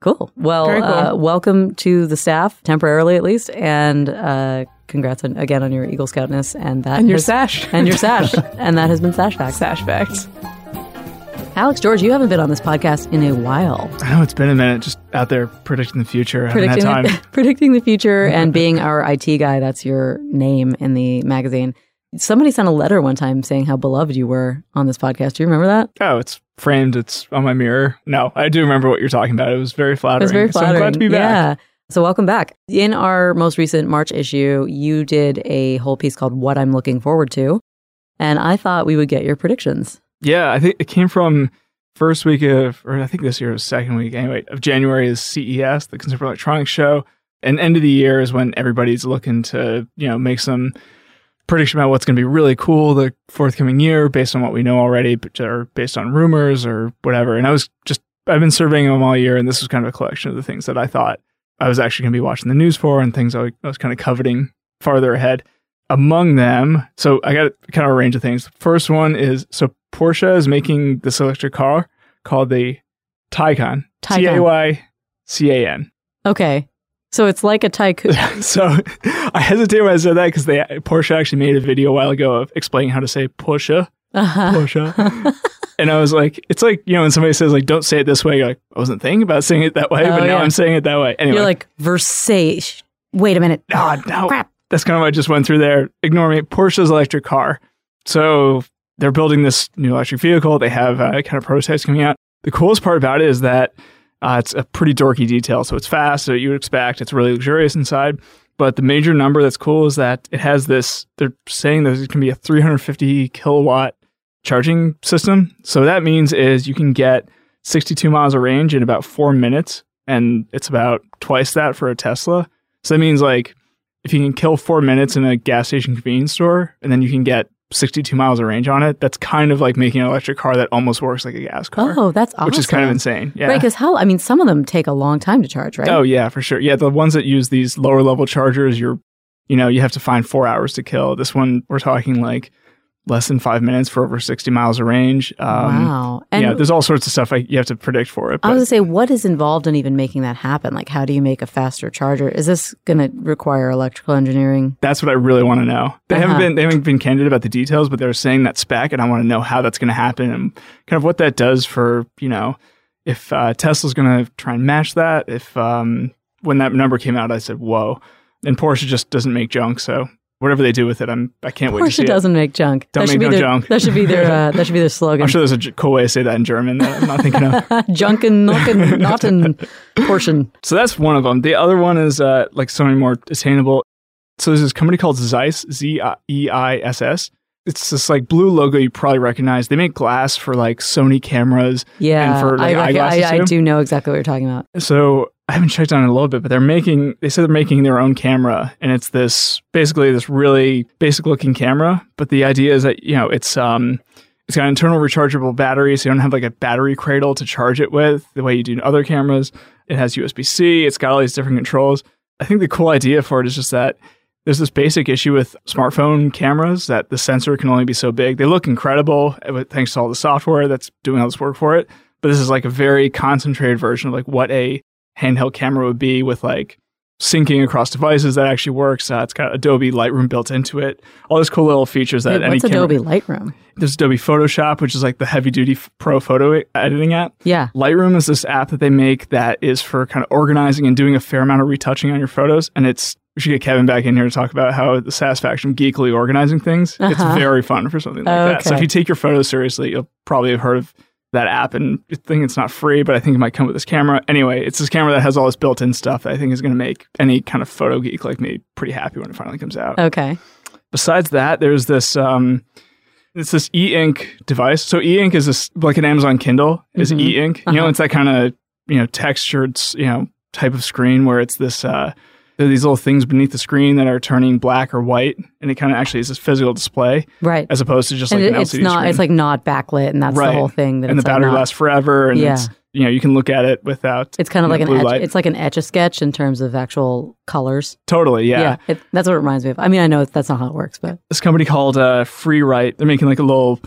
Cool. Well, Very cool. Uh, welcome to the staff, temporarily at least, and uh, congrats on, again on your Eagle Scoutness and that And your has- sash. and your sash, and that has been Sash Facts. sash facts. Alex George, you haven't been on this podcast in a while. I know it's been a minute just out there predicting the future. I haven't had predicting time. predicting the future and being our IT guy. That's your name in the magazine. Somebody sent a letter one time saying how beloved you were on this podcast. Do you remember that? Oh, it's framed. It's on my mirror. No, I do remember what you're talking about. It was very flattering. It was very flattering. So glad to be back. Yeah. So welcome back. In our most recent March issue, you did a whole piece called "What I'm Looking Forward to," and I thought we would get your predictions. Yeah, I think it came from first week of, or I think this year was second week anyway, of January is CES, the Consumer Electronics Show. And end of the year is when everybody's looking to, you know, make some prediction about what's going to be really cool the forthcoming year based on what we know already, or based on rumors or whatever. And I was just, I've been surveying them all year, and this was kind of a collection of the things that I thought I was actually going to be watching the news for and things I was kind of coveting farther ahead. Among them, so I got kind of a range of things. First one is so Porsche is making this electric car called the Taycan. T. A Y C A N. Okay, so it's like a tycoon. So I hesitate when I said that because they Porsche actually made a video a while ago of explaining how to say Porsche. Uh-huh. Porsche. and I was like, it's like, you know, when somebody says like, don't say it this way, you're like, I wasn't thinking about saying it that way, Oh, but now yeah. I'm saying it that way. Anyway. You're like Versace. Wait a minute. Ah, no. Crap. That's kind of what I just went through there. Ignore me. Porsche's electric car. So they're building this new electric vehicle. They have uh, kind of prototypes coming out. The coolest part about it is that uh, it's a pretty dorky detail. So it's fast, so you would expect. It's really luxurious inside. But the major number that's cool is that it has this. They're saying that it can be a 350 kilowatt charging system. So that means is you can get 62 miles of range in about four minutes, and it's about twice that for a Tesla. So that means like if you can kill four minutes in a gas station convenience store, and then you can get 62 miles of range on it, that's kind of like making an electric car that almost works like a gas car, Oh, that's awesome. which is kind of insane. Yeah. Right, because how? I mean, some of them take a long time to charge, right? Oh yeah, for sure. Yeah, the ones that use these lower level chargers, you're, you know, you have to find four hours to kill. This one, we're talking like less than five minutes for over 60 miles of range. Um, wow. And yeah, there's all sorts of stuff like you have to predict for it. I was gonna say, what is involved in even making that happen? Like, how do you make a faster charger? Is this going to require electrical engineering? that's what I really want to know. They Uh-huh. haven't been they haven't been candid about the details, but they're saying that spec, and I want to know how that's going to happen and kind of what that does for you know if uh, Tesla's going to try and match that. If um, when that number came out, I said, "Whoa!" And Porsche just doesn't make junk, so whatever they do with it, I'm I can't wait to see Porsche doesn't make junk. Don't that should make be no their, junk. That should be their. Uh, that should be their slogan. I'm sure there's a j- cool way to say that in German that I'm not thinking of. Junkin, knockin, not in portion. So that's one of them. The other one is uh, like something more attainable. So there's this company called Zeiss, Z E I S S. It's this like blue logo you probably recognize. They make glass for like Sony cameras. Yeah, And for, like, I, I, I too? do know exactly what you're talking about. So I haven't checked on it a little bit, but they're making. They said they're making their own camera, and it's this basically this really basic looking camera. But the idea is that you know it's um it's got an internal rechargeable battery, so you don't have like a battery cradle to charge it with the way you do in other cameras. It has USB C. It's got all these different controls. I think the cool idea for it is just that there's this basic issue with smartphone cameras that the sensor can only be so big. They look incredible uh, thanks to all the software that's doing all this work for it. But this is like a very concentrated version of like what a handheld camera would be with like syncing across devices that actually works. Uh, it's got Adobe Lightroom built into it. All these cool little features that Wait, any what's camera. Adobe Lightroom? There's Adobe Photoshop, which is like the heavy duty pro photo editing app. Yeah. Lightroom is this app that they make that is for kind of organizing and doing a fair amount of retouching on your photos. And it's, we should get Kevin back in here to talk about how the satisfaction of geekily organizing things. It's Uh-huh. very fun for something like that. So if you take your photos seriously, you'll probably have heard of that app and I think it's not free, but I think it might come with this camera. Anyway, it's this camera that has all this built in stuff that I think is going to make any kind of photo geek like me pretty happy when it finally comes out Okay. besides that, there's this um, it's this e-ink device. So e-ink is this like an Amazon Kindle is Mhm. e-ink. You know, Uh-huh. it's that kind of you know textured you know type of screen where it's this uh, there are these little things beneath the screen that are turning black or white, and it kind of actually is a physical display Right. as opposed to just like it- an it's LCD not. screen. It's like not backlit, and that's Right. the whole thing. That and the it's like battery not- lasts forever, and Yeah. it's you know you can look at it without It's kind of like know, an etch, it's like an etch a sketch in terms of actual colors. totally yeah. it, that's what it reminds me of. I mean, I know that's not how it works, but this company called uh, Freewrite. They're making like a little.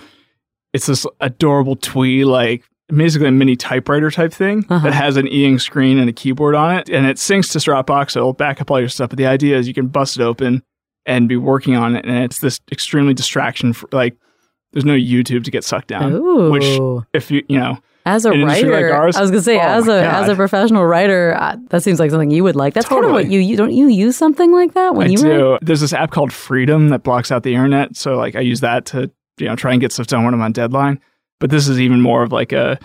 It's this adorable twee, like basically a mini typewriter type thing Uh-huh. that has an e-ink screen and a keyboard on it, and it syncs to Dropbox. So it'll back up all your stuff. But the idea is you can bust it open and be working on it, and it's this extremely distraction. For, like there's no YouTube to get sucked down. ooh, Which if you you know as a industry like writer, ours? I was gonna say Oh as a God. as a professional writer, uh, that seems like something you would like. That's kind of what you, you don't you use something like that when I you do. write? There's this app called Freedom that blocks out the internet. So like I use that to you know try and get stuff done when I'm on deadline. But this is even more of like a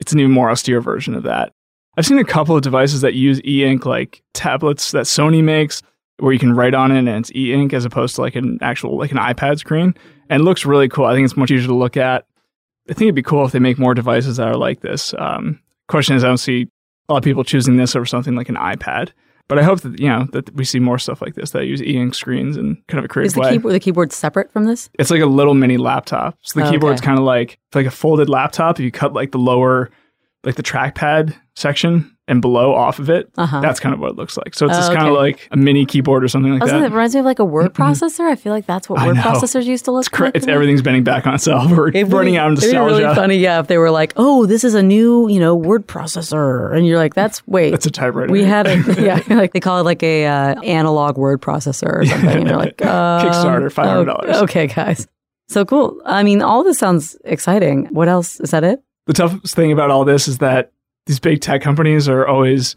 it's an even more austere version of that. I've seen a couple of devices that use e-ink like tablets that Sony makes where you can write on it and it's e-ink as opposed to like an actual like an iPad screen and looks really cool. I think it's much easier to look at. I think it'd be cool if they make more devices that are like this. Um, question is, I don't see a lot of people choosing this over something like an iPad. But I hope that you know that we see more stuff like this that use e-ink screens in kind of a Is creative the way. keyboard the keyboard separate from this? It's like a little mini laptop. So the oh, Okay. keyboard's kind of like like a folded laptop. If you cut like the lower, like the trackpad section and below off of it, Uh huh. that's kind of what it looks like. So it's Oh, just kind of like a mini keyboard or something like that. it reminds me of like a word processor. I feel like that's what I word know. processors used to look It's, like. it's everything's bending back on itself. We're It'd running be- out of It'd be really nostalgia. funny, yeah, if they were like, "Oh, this is a new, you know, word processor," and you're like, "That's wait, That's a typewriter. we had a yeah, like they call it like a uh, analog word processor or something." And you're like, uh, Kickstarter, $500. oh, Okay, guys, so cool. I mean, all this sounds exciting. What else is that? It? the toughest thing about all this is that these big tech companies are always,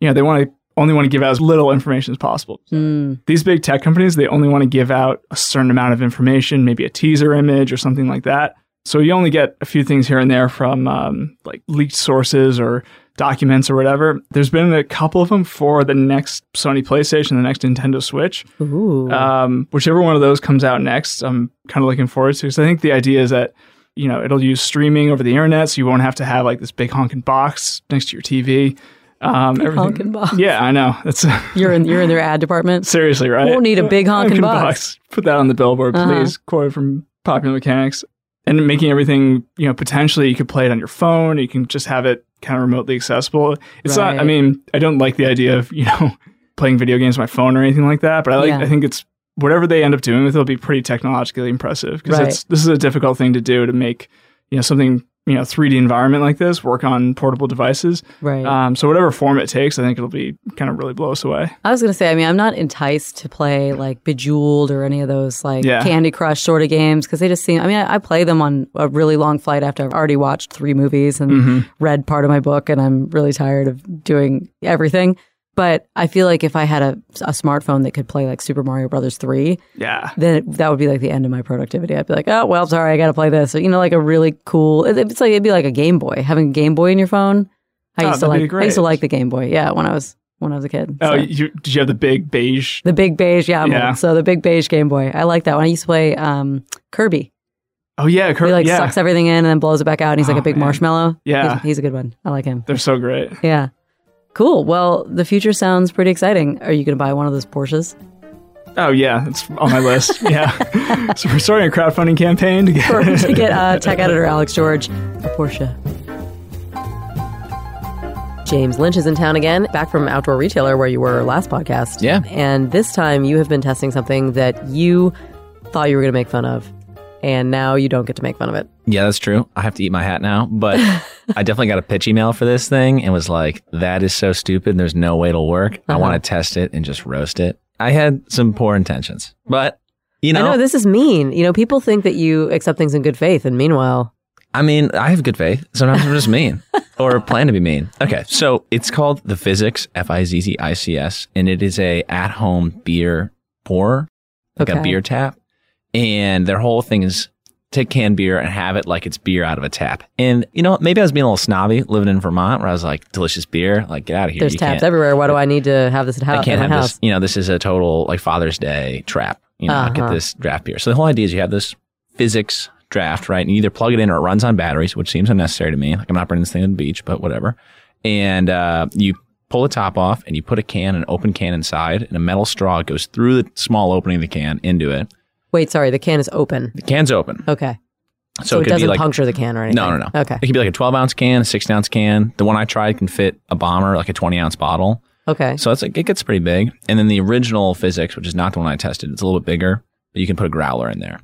you know, they want to only want to give out as little information as possible. Mm, These big tech companies, they only want to give out a certain amount of information, maybe a teaser image or something like that. So you only get a few things here and there from um, like leaked sources or documents or whatever. There's been a couple of them for the next Sony PlayStation, the next Nintendo Switch. ooh, Um, whichever one of those comes out next, I'm kind of looking forward to because I think the idea is that you know it'll use streaming over the internet, so you won't have to have like this big honking box next to your TV. Um, everything- honking box. Yeah, I know. That's You're in you're in their ad department. seriously right. We won't need a big honking box. Put that on the billboard, Uh-huh. please. Quote from Popular Mechanics. And making everything, you know, potentially you could play it on your phone. You can just have it kind of remotely accessible. It's not. I mean, I don't like the idea of you know playing video games on my phone or anything like that. But I like. Yeah. I think it's whatever they end up doing with it will be pretty technologically impressive because Right. it's this is a difficult thing to do to make you know something you know 3D environment like this work on portable devices. Right. Um, so whatever form it takes, I think it'll be kind of really blow us away. I was gonna say, I mean, I'm not enticed to play like Bejeweled or any of those like Yeah. Candy Crush sort of games because they just seem. I mean, I, I play them on a really long flight after I've already watched three movies and Mm-hmm. read part of my book, and I'm really tired of doing everything. But I feel like if I had a, a smartphone that could play like Super Mario Brothers three, Yeah. then it, that would be like the end of my productivity. I'd be like, oh well, sorry, I got to play this. So, you know, like a really cool. it- It's like it'd be like a Game Boy. Having a Game Boy in your phone. I Oh, used to like. I used to like the Game Boy. Yeah, when I was when I was a kid. Oh, So- you, did you have the big beige? the big beige, yeah, Yeah. old. So the big beige Game Boy, I like that one. I used to play um, Kirby. Oh yeah, Kirby. He like yeah. sucks everything in and then blows it back out. And he's like Oh, a big man. marshmallow. Yeah. he's, he's a good one. I like him. They're so great. Yeah, cool. Well, the future sounds pretty exciting. Are you going to buy one of those Porsches Oh yeah, it's on my list. Yeah. so we're starting a crowdfunding campaign to get. or to get uh, tech editor Alex George a Porsche? James Lynch is in town again, back from Outdoor Retailer where you were last podcast. Yeah. And this time you have been testing something that you thought you were going to make fun of, and now you don't get to make fun of it. Yeah, that's true. I have to eat my hat now, but I definitely got a pitch email for this thing and was like, that is so stupid. There's no way it'll work. I Uh-huh. want to test it and just roast it. I had some poor intentions, but you know, I know this is mean. You know, people think that you accept things in good faith, and meanwhile, I mean, I have good faith. Sometimes I'm just mean or plan to be mean. Okay. So it's called the Fizzics, F I Z Z I C S, and it is a at home beer pour, like a beer tap. And their whole thing is take canned beer and have it like it's beer out of a tap. And, you know, maybe I was being a little snobby living in Vermont where I was like, delicious beer, like get out of here. there's You taps everywhere. Why do I need to have this at I can't have my this. You know, this is a total like Father's Day trap. You know, Uh-huh. get this draft beer. So the whole idea is you have this Fizzics draft, right? And you either plug it in or it runs on batteries, which seems unnecessary to me. Like I'm not bringing this thing to the beach, but whatever. And uh, you pull the top off and you put a can, an open can inside, and a metal straw goes through the small opening of the can into it. Wait, sorry, the can is open. The can's open, Okay, so, so, it it could doesn't be like puncture the can or anything. no, no, no. Okay, It could be like a 12 ounce can, a 6 ounce can. The one I tried can fit a bomber, like a 20 ounce bottle. okay, So it's like it gets pretty big. And then the original Fizzics, which is not the one I tested, it's a little bit bigger, but you can put a growler in there.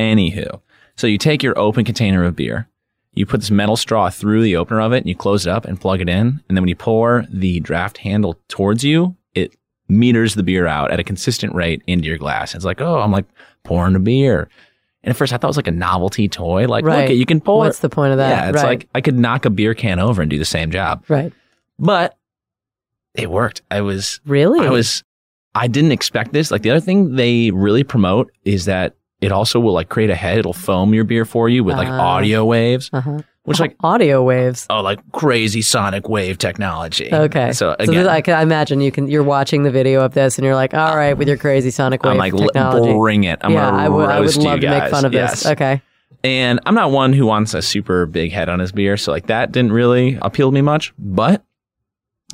Anywho, so you take your open container of beer, you put this metal straw through the opener of it, and you close it up and plug it in. And then when you pour the draft handle towards you, meters the beer out at a consistent rate into your glass. It's like, oh, I'm like pouring a beer. And at first I thought it was like a novelty toy. Like, Right. look, you can pour What's the point of that? Yeah, it's right, like I could knock a beer can over and do the same job. right. But it worked. I was Really? I was I didn't expect this. Like the other thing they really promote is that it also will like create a head. It'll foam your beer for you with like Ah. audio waves, uh-huh. Which like audio waves. oh like crazy sonic wave technology. Okay, So again, I can imagine you can. You're watching the video of this, and you're like, "All right, with your crazy sonic wave I'm like "L- technology." bring it. I'm yeah, gonna I would. I would love to make fun of Yes. this. Okay, And I'm not one who wants a super big head on his beer, so like that didn't really appeal to me much. But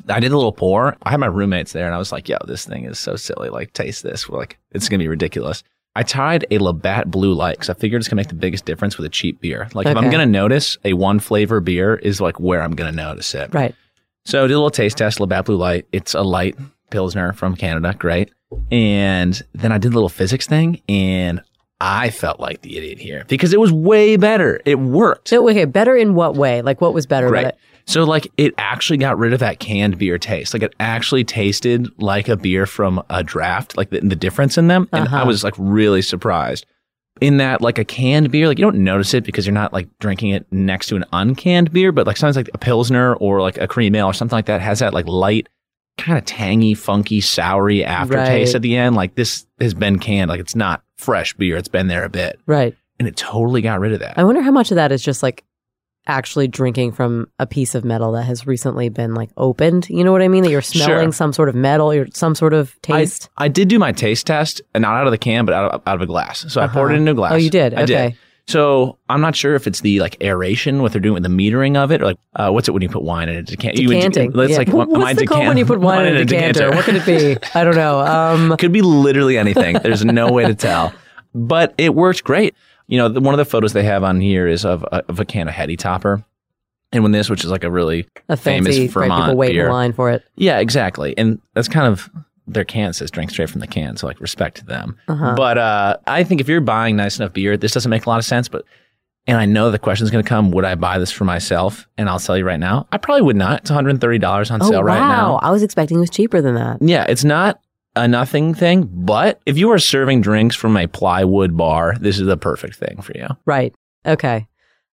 I did a little pour. I had my roommates there, and I was like, "Yo, this thing is so silly. Like, taste this. We're like, it's gonna be ridiculous." I tied a Labatt Blue Light because I figured it's gonna make the biggest difference with a cheap beer. Like, if I'm Okay. gonna notice a one flavor beer, is like where I'm gonna notice it. right. So I did a little taste test, Labatt Blue Light. It's a light pilsner from Canada, great. And then I did a little Fizzics thing, and I felt like the idiot here because it was way better. It worked. So, okay, better in what way? Like, what was better about it? So like it actually got rid of that canned beer taste. Like it actually tasted like a beer from a draft, like the, the difference in them. And I Uh-huh. was like really surprised. In that, like a canned beer, like you don't notice it because you're not like drinking it next to an uncanned beer, but like sometimes like a pilsner or like a cream ale or something like that has that like light, kind of tangy, funky, soury aftertaste Right. at the end. Like this has been canned, like it's not fresh beer. It's been there a bit, Right. and it totally got rid of that. I wonder how much of that is just like actually drinking from a piece of metal that has recently been like opened. You know what I mean? That you're smelling Sure. some sort of metal or some sort of taste. I, I did do my taste test, and not out of the can, but out of, out of a glass. So I poured it Uh-huh. into a glass. Oh, you did? I Okay. did. So I'm not sure if it's the like aeration, what they're doing with the metering of it, or like uh, what's it when you put wine in a decanter? You Decanting. It's yeah. like What- what's code decant- when you put wine, in a decanter? What could it be? I don't know. Um, Could be literally anything. There's no way to tell, but it worked great. You know, the, one of the photos they have on here is of a, of a can of Heady Topper, and when this, which is like a really a famous fancy, right, people wait beer. in line for it. Yeah, exactly. And that's kind of their can says drink straight from the can, so like respect to them. Uh-huh. But uh, I think if you're buying nice enough beer, this doesn't make a lot of sense. But and I know the question is going to come: Would I buy this for myself? And I'll tell you right now, I probably would not. It's 130 dollars on Oh sale right wow! now. I was expecting it was cheaper than that. Yeah, it's not a nothing thing. But if you are serving drinks from a plywood bar, this is the perfect thing for you. Right. Okay.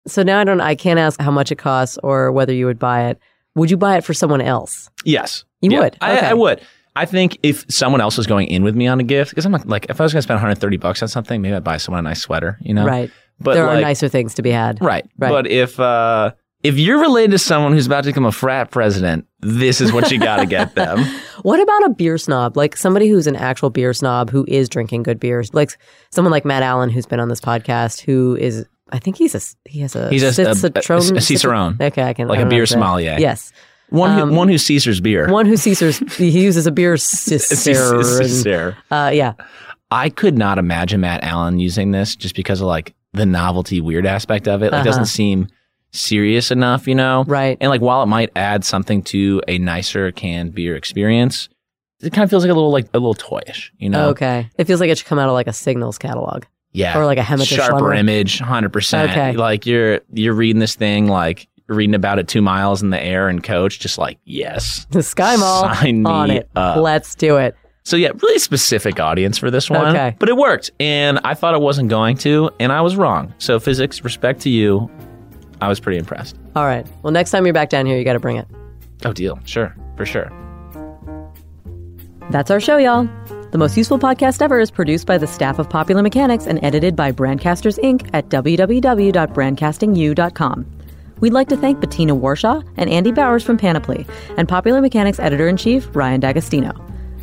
So now I don't. I can't ask how much it costs or whether you would buy it. Would you buy it for someone else? Yes, You Yeah, would? I, Okay. I would. I think if someone else was going in with me on a gift, because I'm not like if I was going to spend 130 bucks on something, maybe I'd buy someone a nice sweater. You know, Right. But there are nicer things to be had. Right. Right. But if uh if you're related to someone who's about to become a frat president, this is what you got to get them. What about a beer snob? Like somebody who's an actual beer snob who is drinking good beers, like someone like Matt Allen who's been on this podcast, who is. I think he's a he has a He's a- a- a- citron- a Cicerone. Okay, I can Like I a beer how to say it. sommelier. Yes, One Um, one who Caesar's beer. one who Caesar's he uses a beer. Caesar. Uh, yeah, I could not imagine Matt Allen using this just because of like the novelty weird aspect of it. Like Uh-huh. doesn't seem serious enough, you know? right. And like while it might add something to a nicer canned beer experience, it kind of feels like a little like a little toyish, you know? Okay, it feels like it should come out of like a Signals catalog Yeah. or like a Hemetish sharper Lumber. image, hundred percent. Okay. Like you're you're reading this thing like reading about it two miles in the air and coach, just like, yes. The Sky Mall Sign me on it. up. Let's do it. So yeah, really specific audience for this one. Okay. But it worked. And I thought it wasn't going to, and I was wrong. So Fizzics, respect to you. I was pretty impressed. All right. Well, next time you're back down here, you got to bring it. Oh, deal. Sure. For sure. That's our show, y'all. The most useful podcast ever is produced by the staff of Popular Mechanics and edited by Brandcasting Inc. at www.brandcastinginc.com. We'd like to thank Bettina Warshaw and Andy Bowers from Panoply and Popular Mechanics editor in chief Ryan D'Agostino.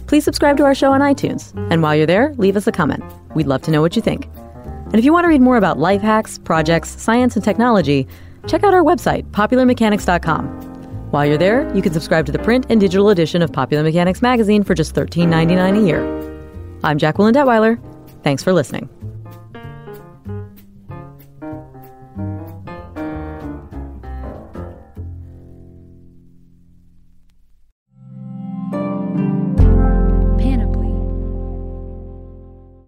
Please subscribe to our show on iTunes, and while you're there, leave us a comment. We'd love to know what you think. And if you want to read more about life hacks, projects, science, and technology, check out our website, popularmechanics.com. While you're there, you can subscribe to the print and digital edition of Popular Mechanics magazine for just $13.99 a year. I'm Jacqueline Detwiler. Thanks for listening.